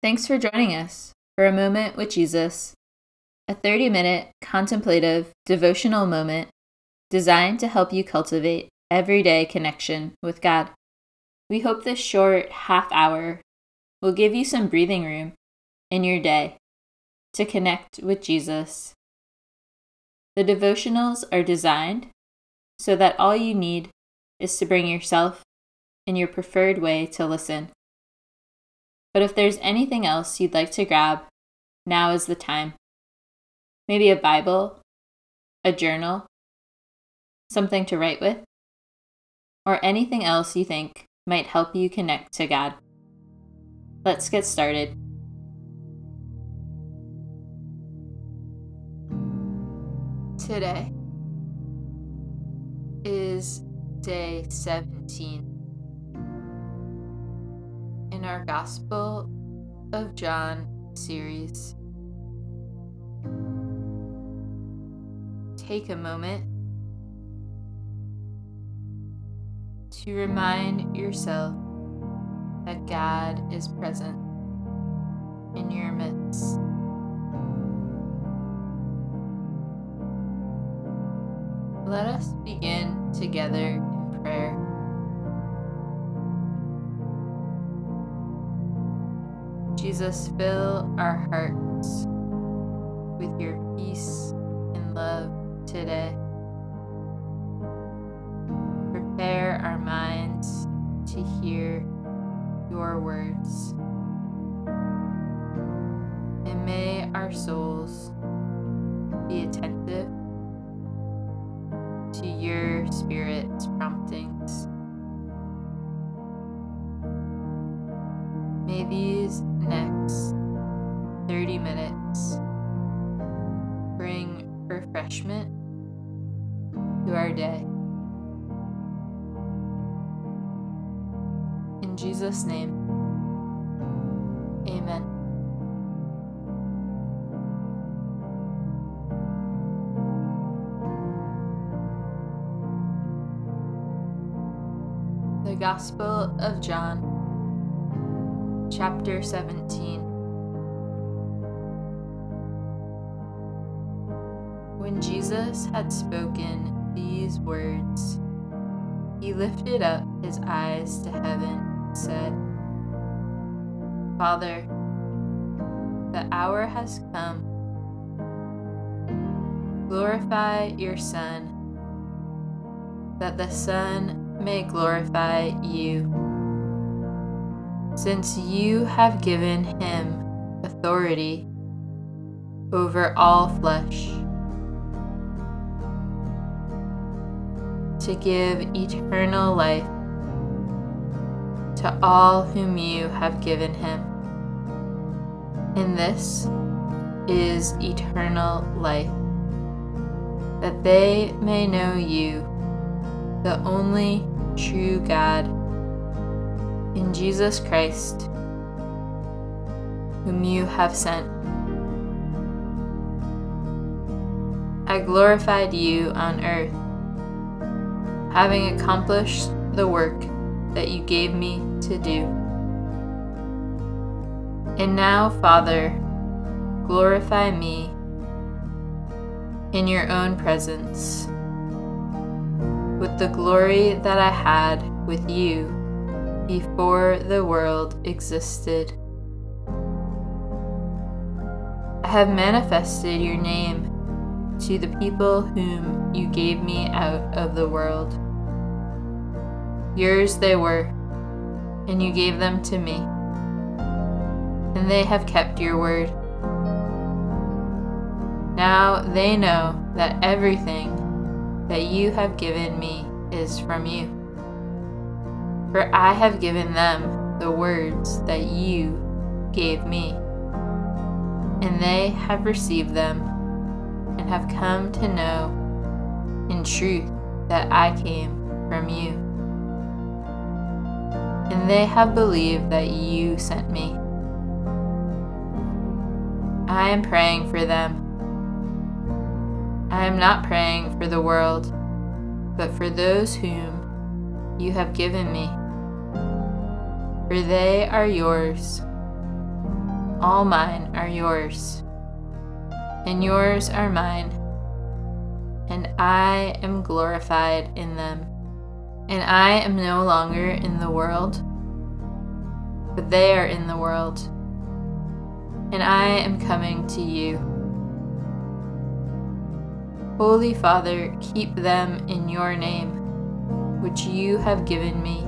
Thanks for joining us for a moment with Jesus, a 30 minute contemplative devotional moment designed to help you cultivate everyday connection with God. We hope this short half hour will give you some breathing room in your day to connect with Jesus. The devotionals are designed so that all you need is to bring yourself in your preferred way to listen. But if there's anything else you'd like to grab, now is the time. Maybe a Bible, a journal, something to write with, or anything else you think might help you connect to God. Let's get started. Today is day 17 in our Gospel of John series. Take a moment to remind yourself that God is present in your midst. Let us begin together in prayer. Jesus, fill our hearts with your peace and love today. Prepare our minds to hear your words. And may our souls these next 30 minutes bring refreshment to our day. In Jesus' name, amen. The Gospel of John, chapter 17. When Jesus had spoken these words, he lifted up his eyes to heaven and said, Father, the hour has come. Glorify your Son, that the Son may glorify you, since you have given him authority over all flesh to give eternal life to all whom you have given him. And this is eternal life, that they may know you the only true God, in Jesus Christ, whom you have sent. I glorified you on earth, having accomplished the work that you gave me to do. And now, Father, glorify me in your own presence with the glory that I had with you before the world existed. I have manifested your name to the people whom you gave me out of the world. Yours they were, and you gave them to me, and they have kept your word. Now they know that everything that you have given me is from you. For I have given them the words that you gave me, and they have received them and have come to know in truth that I came from you. And they have believed that you sent me. I am praying for them I am not praying for the world, but for those whom you have given me. For they are yours, all mine are yours, and yours are mine, and I am glorified in them. And I am no longer in the world, but they are in the world, and I am coming to you. Holy Father, keep them in your name, which you have given me,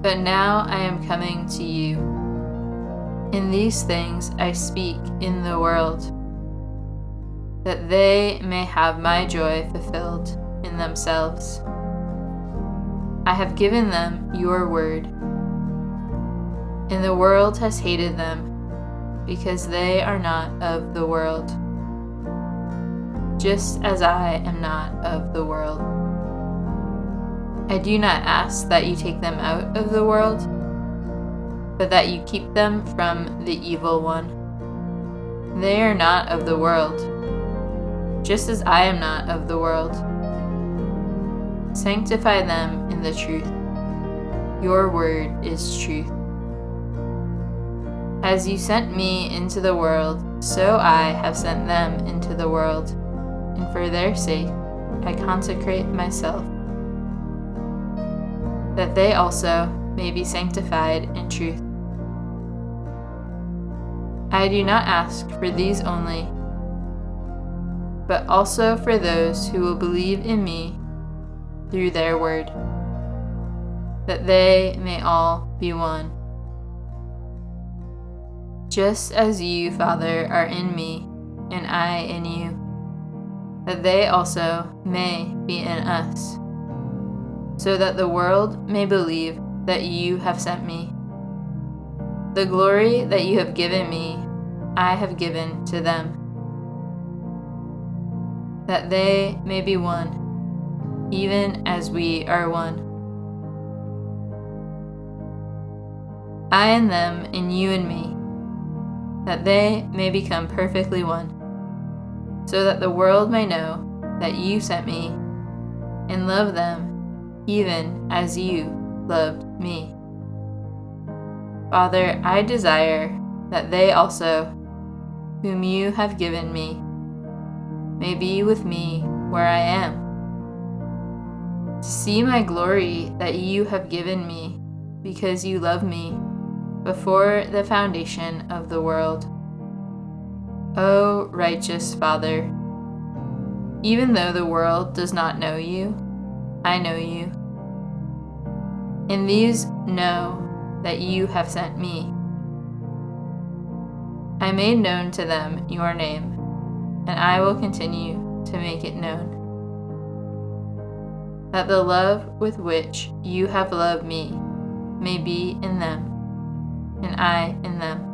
But now I am coming to you. In these things I speak in the world, that they may have my joy fulfilled in themselves. I have given them your word, and the world has hated them because they are not of the world just as I am not of the world. I do not ask that you take them out of the world, but that you keep them from the evil one. They are not of the world, just as I am not of the world. Sanctify them in the truth. Your word is truth. As you sent me into the world, so I have sent them into the world and for their sake I consecrate myself, that they also may be sanctified in truth. I do not ask for these only, but also for those who will believe in me through their word, that they may all be one. Just as you, Father, are in me, and I in you that they also may be in us, so that the world may believe that you have sent me. The glory that you have given me, I have given to them, that they may be one, even as we are one. I and them, and you and me, that they may become perfectly one so that the world may know that you sent me and love them even as you loved me. Father, I desire that they also, whom you have given me, may be with me where I am. To see my glory that you have given me because you love me before the foundation of the world. O righteous Father, even though the world does not know you, I know you. And these know that you have sent me. I made known to them your name, and I will continue to make it known. That the love with which you have loved me may be in them, and I in them.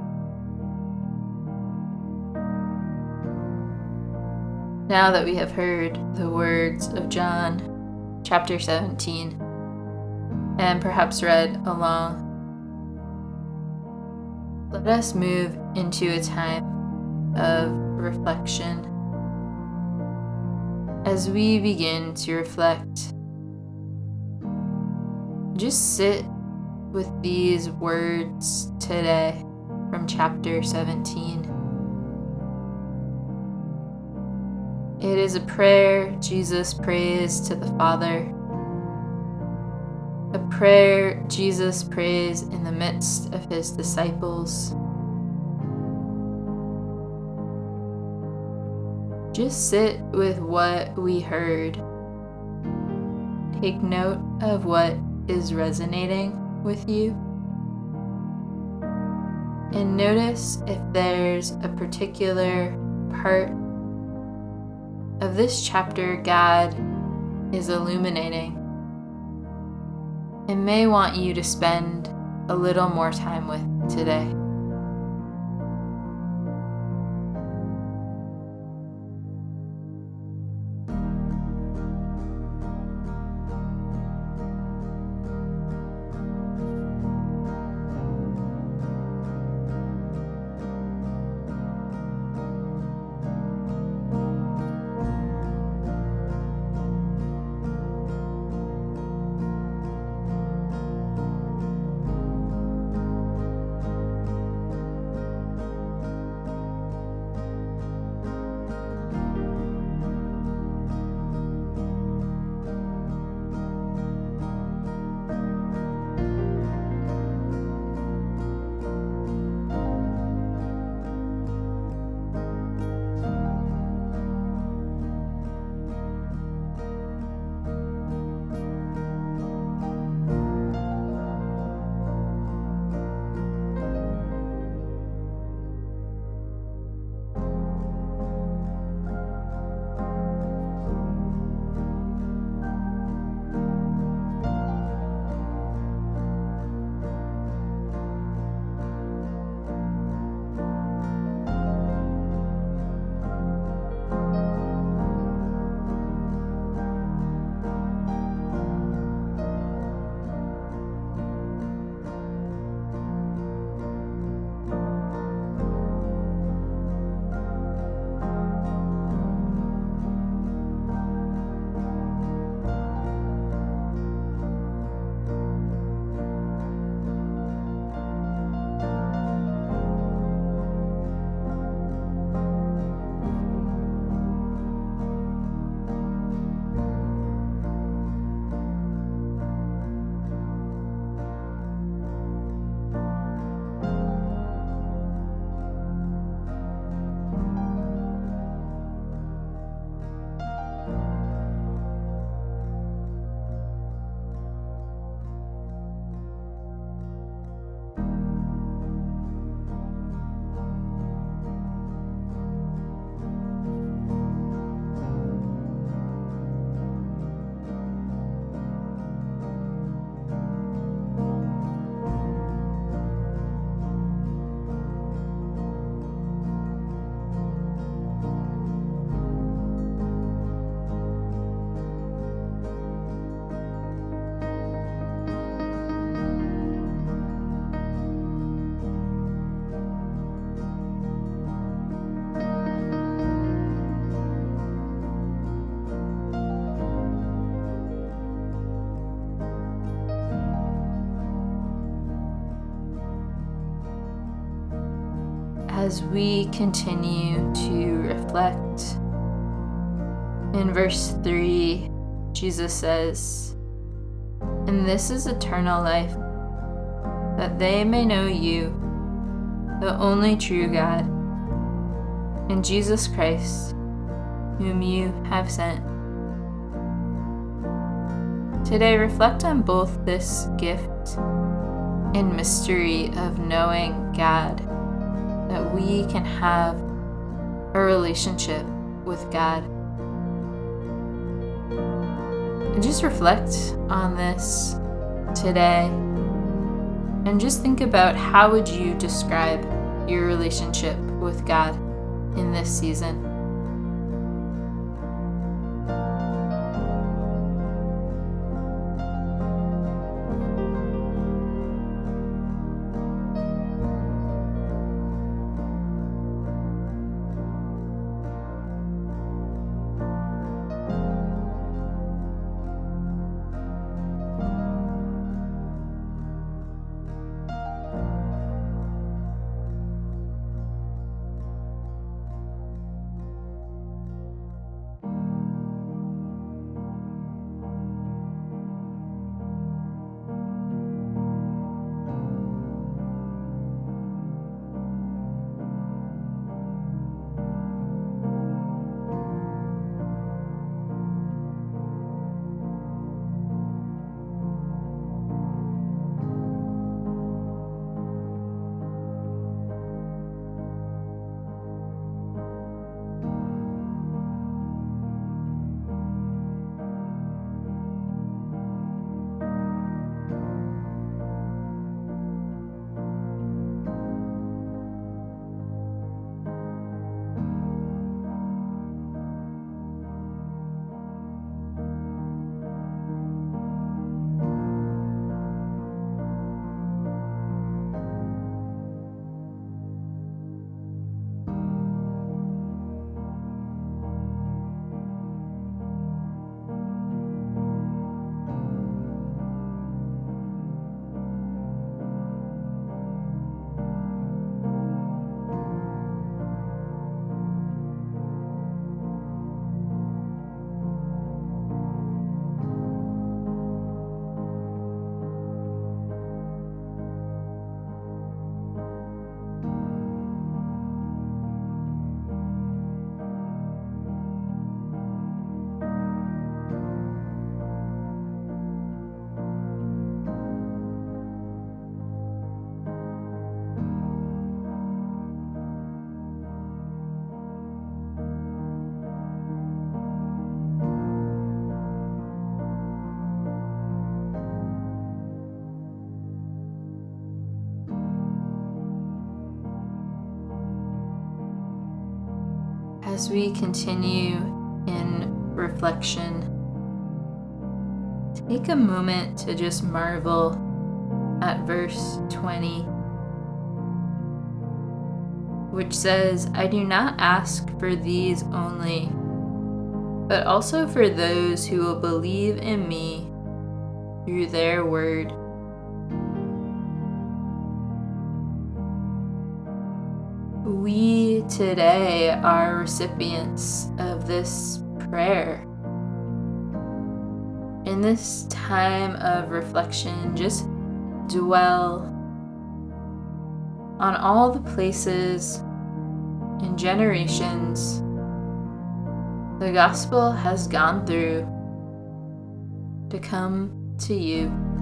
Now that we have heard the words of John chapter 17 and perhaps read along, let us move into a time of reflection. As we begin to reflect, just sit with these words today from chapter 17. It is a prayer Jesus prays to the Father. A prayer Jesus prays in the midst of his disciples. Just sit with what we heard. Take note of what is resonating with you. And notice if there's a particular part of this chapter God is illuminating and may want you to spend a little more time with. today. As we continue to reflect. In verse 3, Jesus says, And this is eternal life, that they may know you, the only true God, and Jesus Christ, whom you have sent. Today, reflect on both this gift and mystery of knowing God that we can have a relationship with God. And just reflect on this today and just think about how would you describe your relationship with God in this season? As we continue in reflection, take a moment to just marvel at verse 20, which says, I do not ask for these only, but also for those who will believe in me through their word. Today are recipients of this prayer. In this time of reflection, just dwell on all the places and generations the gospel has gone through to come to you.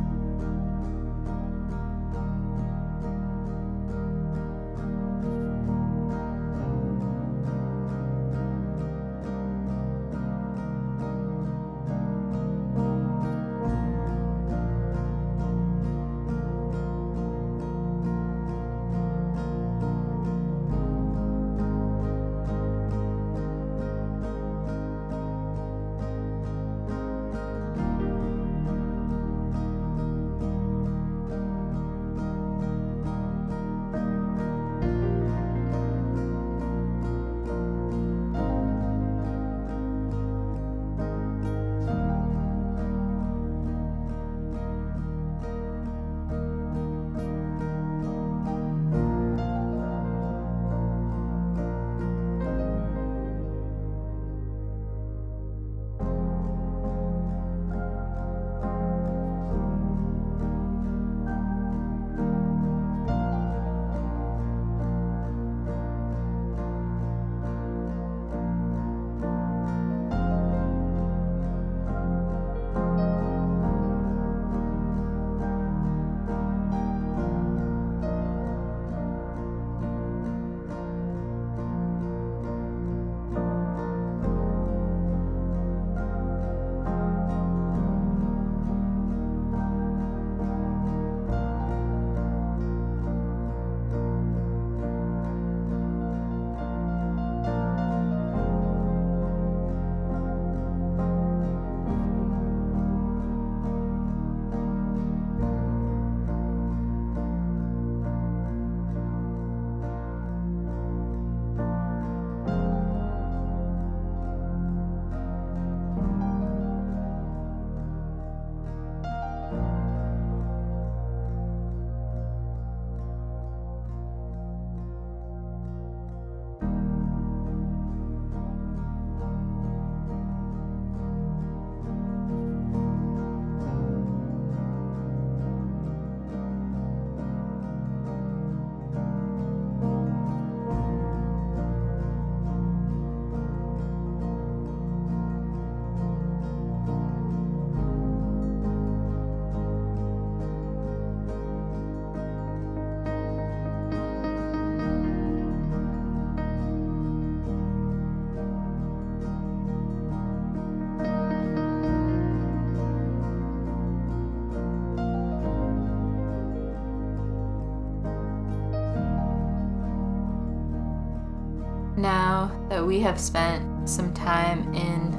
That we have spent some time in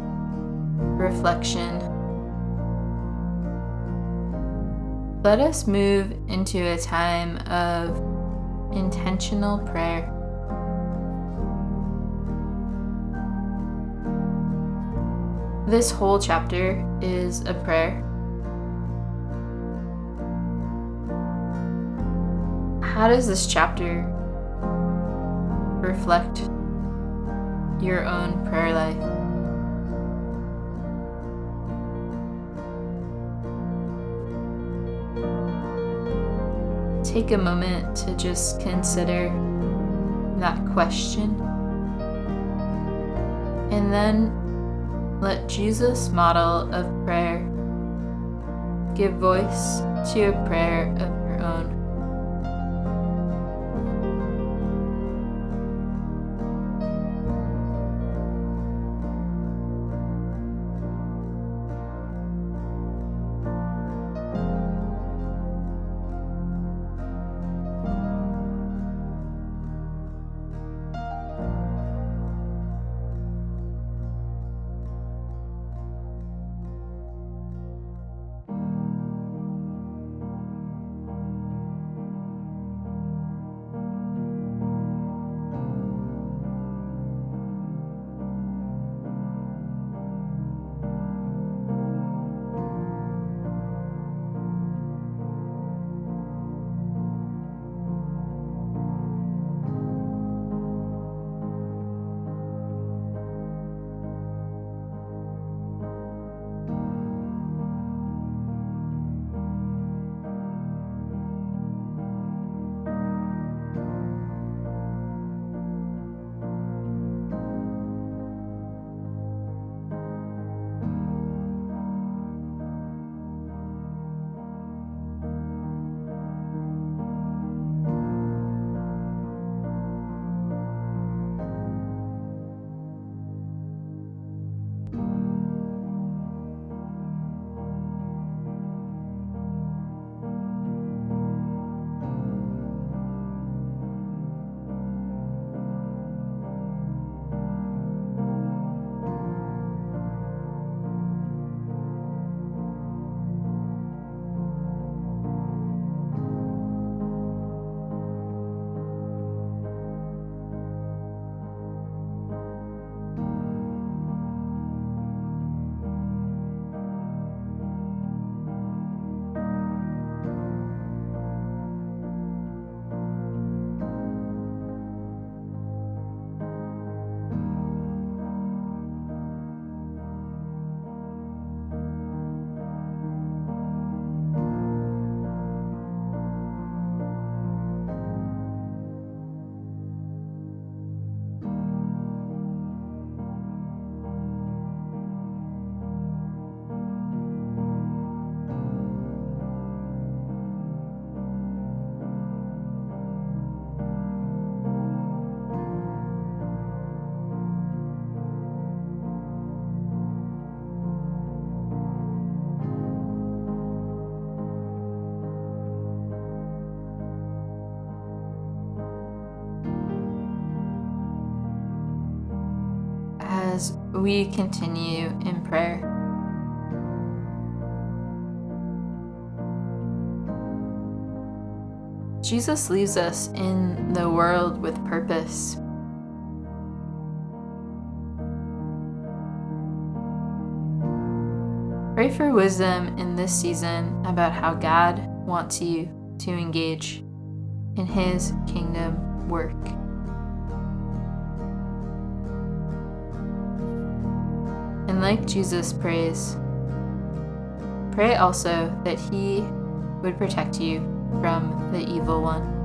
reflection, let us move into a time of intentional prayer. This whole chapter is a prayer. How does this chapter reflect your own prayer life. Take a moment to just consider that question. And then let Jesus' model of prayer give voice to a prayer of your own. We continue in prayer. Jesus leaves us in the world with purpose. Pray for wisdom in this season about how God wants you to engage in His kingdom work. Like Jesus prays, pray also that He would protect you from the evil one.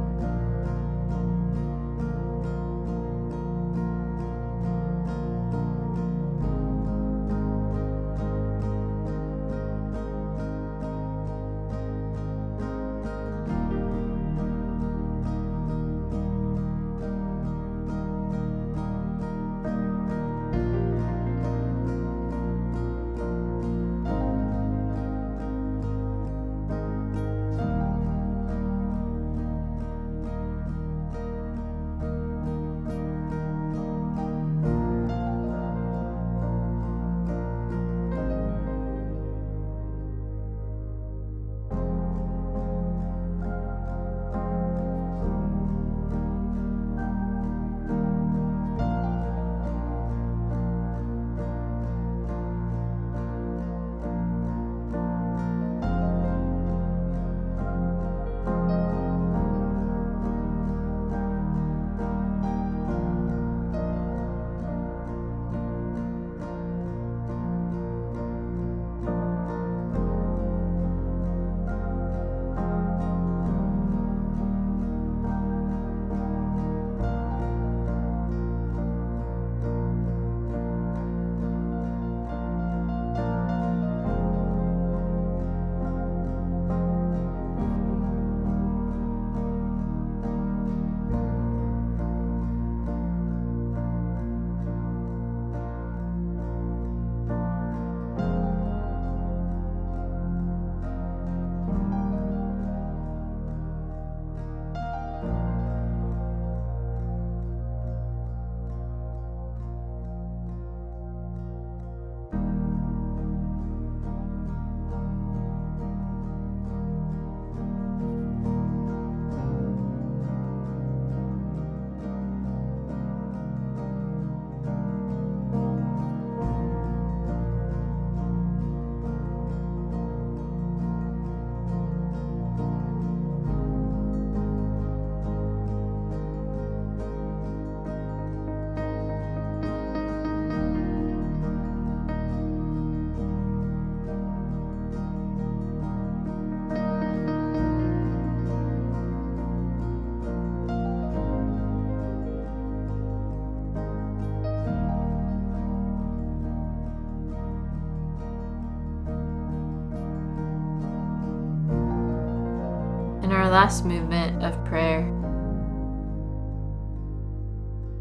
Last movement of prayer.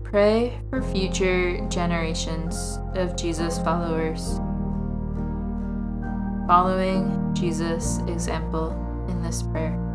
Pray for future generations of Jesus followers, following Jesus' example in this prayer.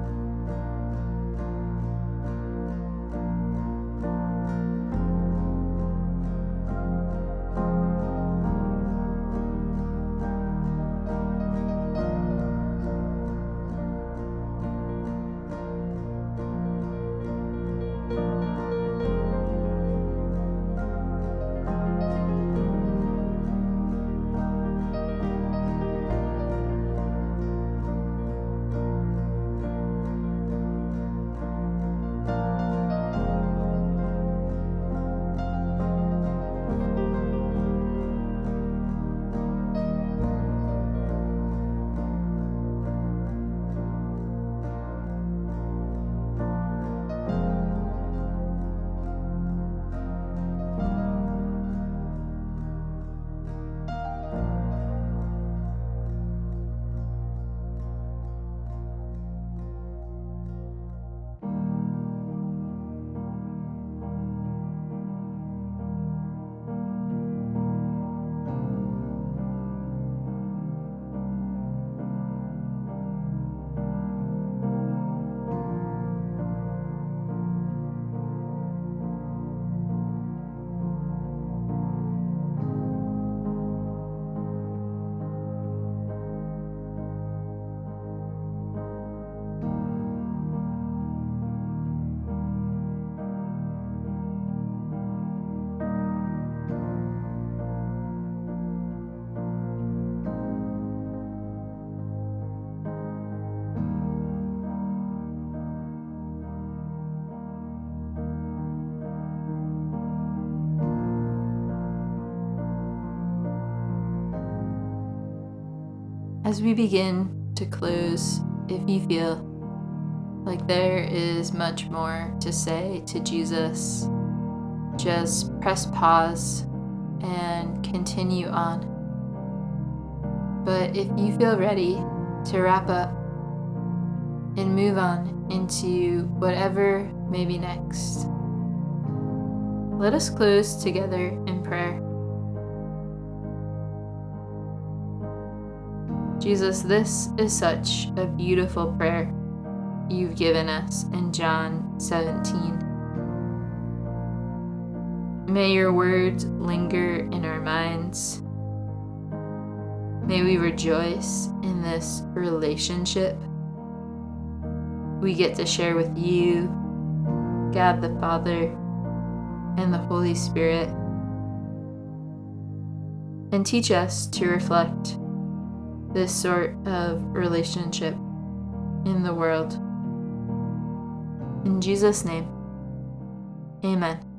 As we begin to close, if you feel like there is much more to say to Jesus, just press pause and continue on. But if you feel ready to wrap up and move on into whatever may be next, let us close together in prayer. Jesus, this is such a beautiful prayer you've given us in John 17. May your words linger in our minds. May we rejoice in this relationship we get to share with you, God the Father, and the Holy Spirit. And teach us to reflect this sort of relationship in the world. In Jesus' name, amen.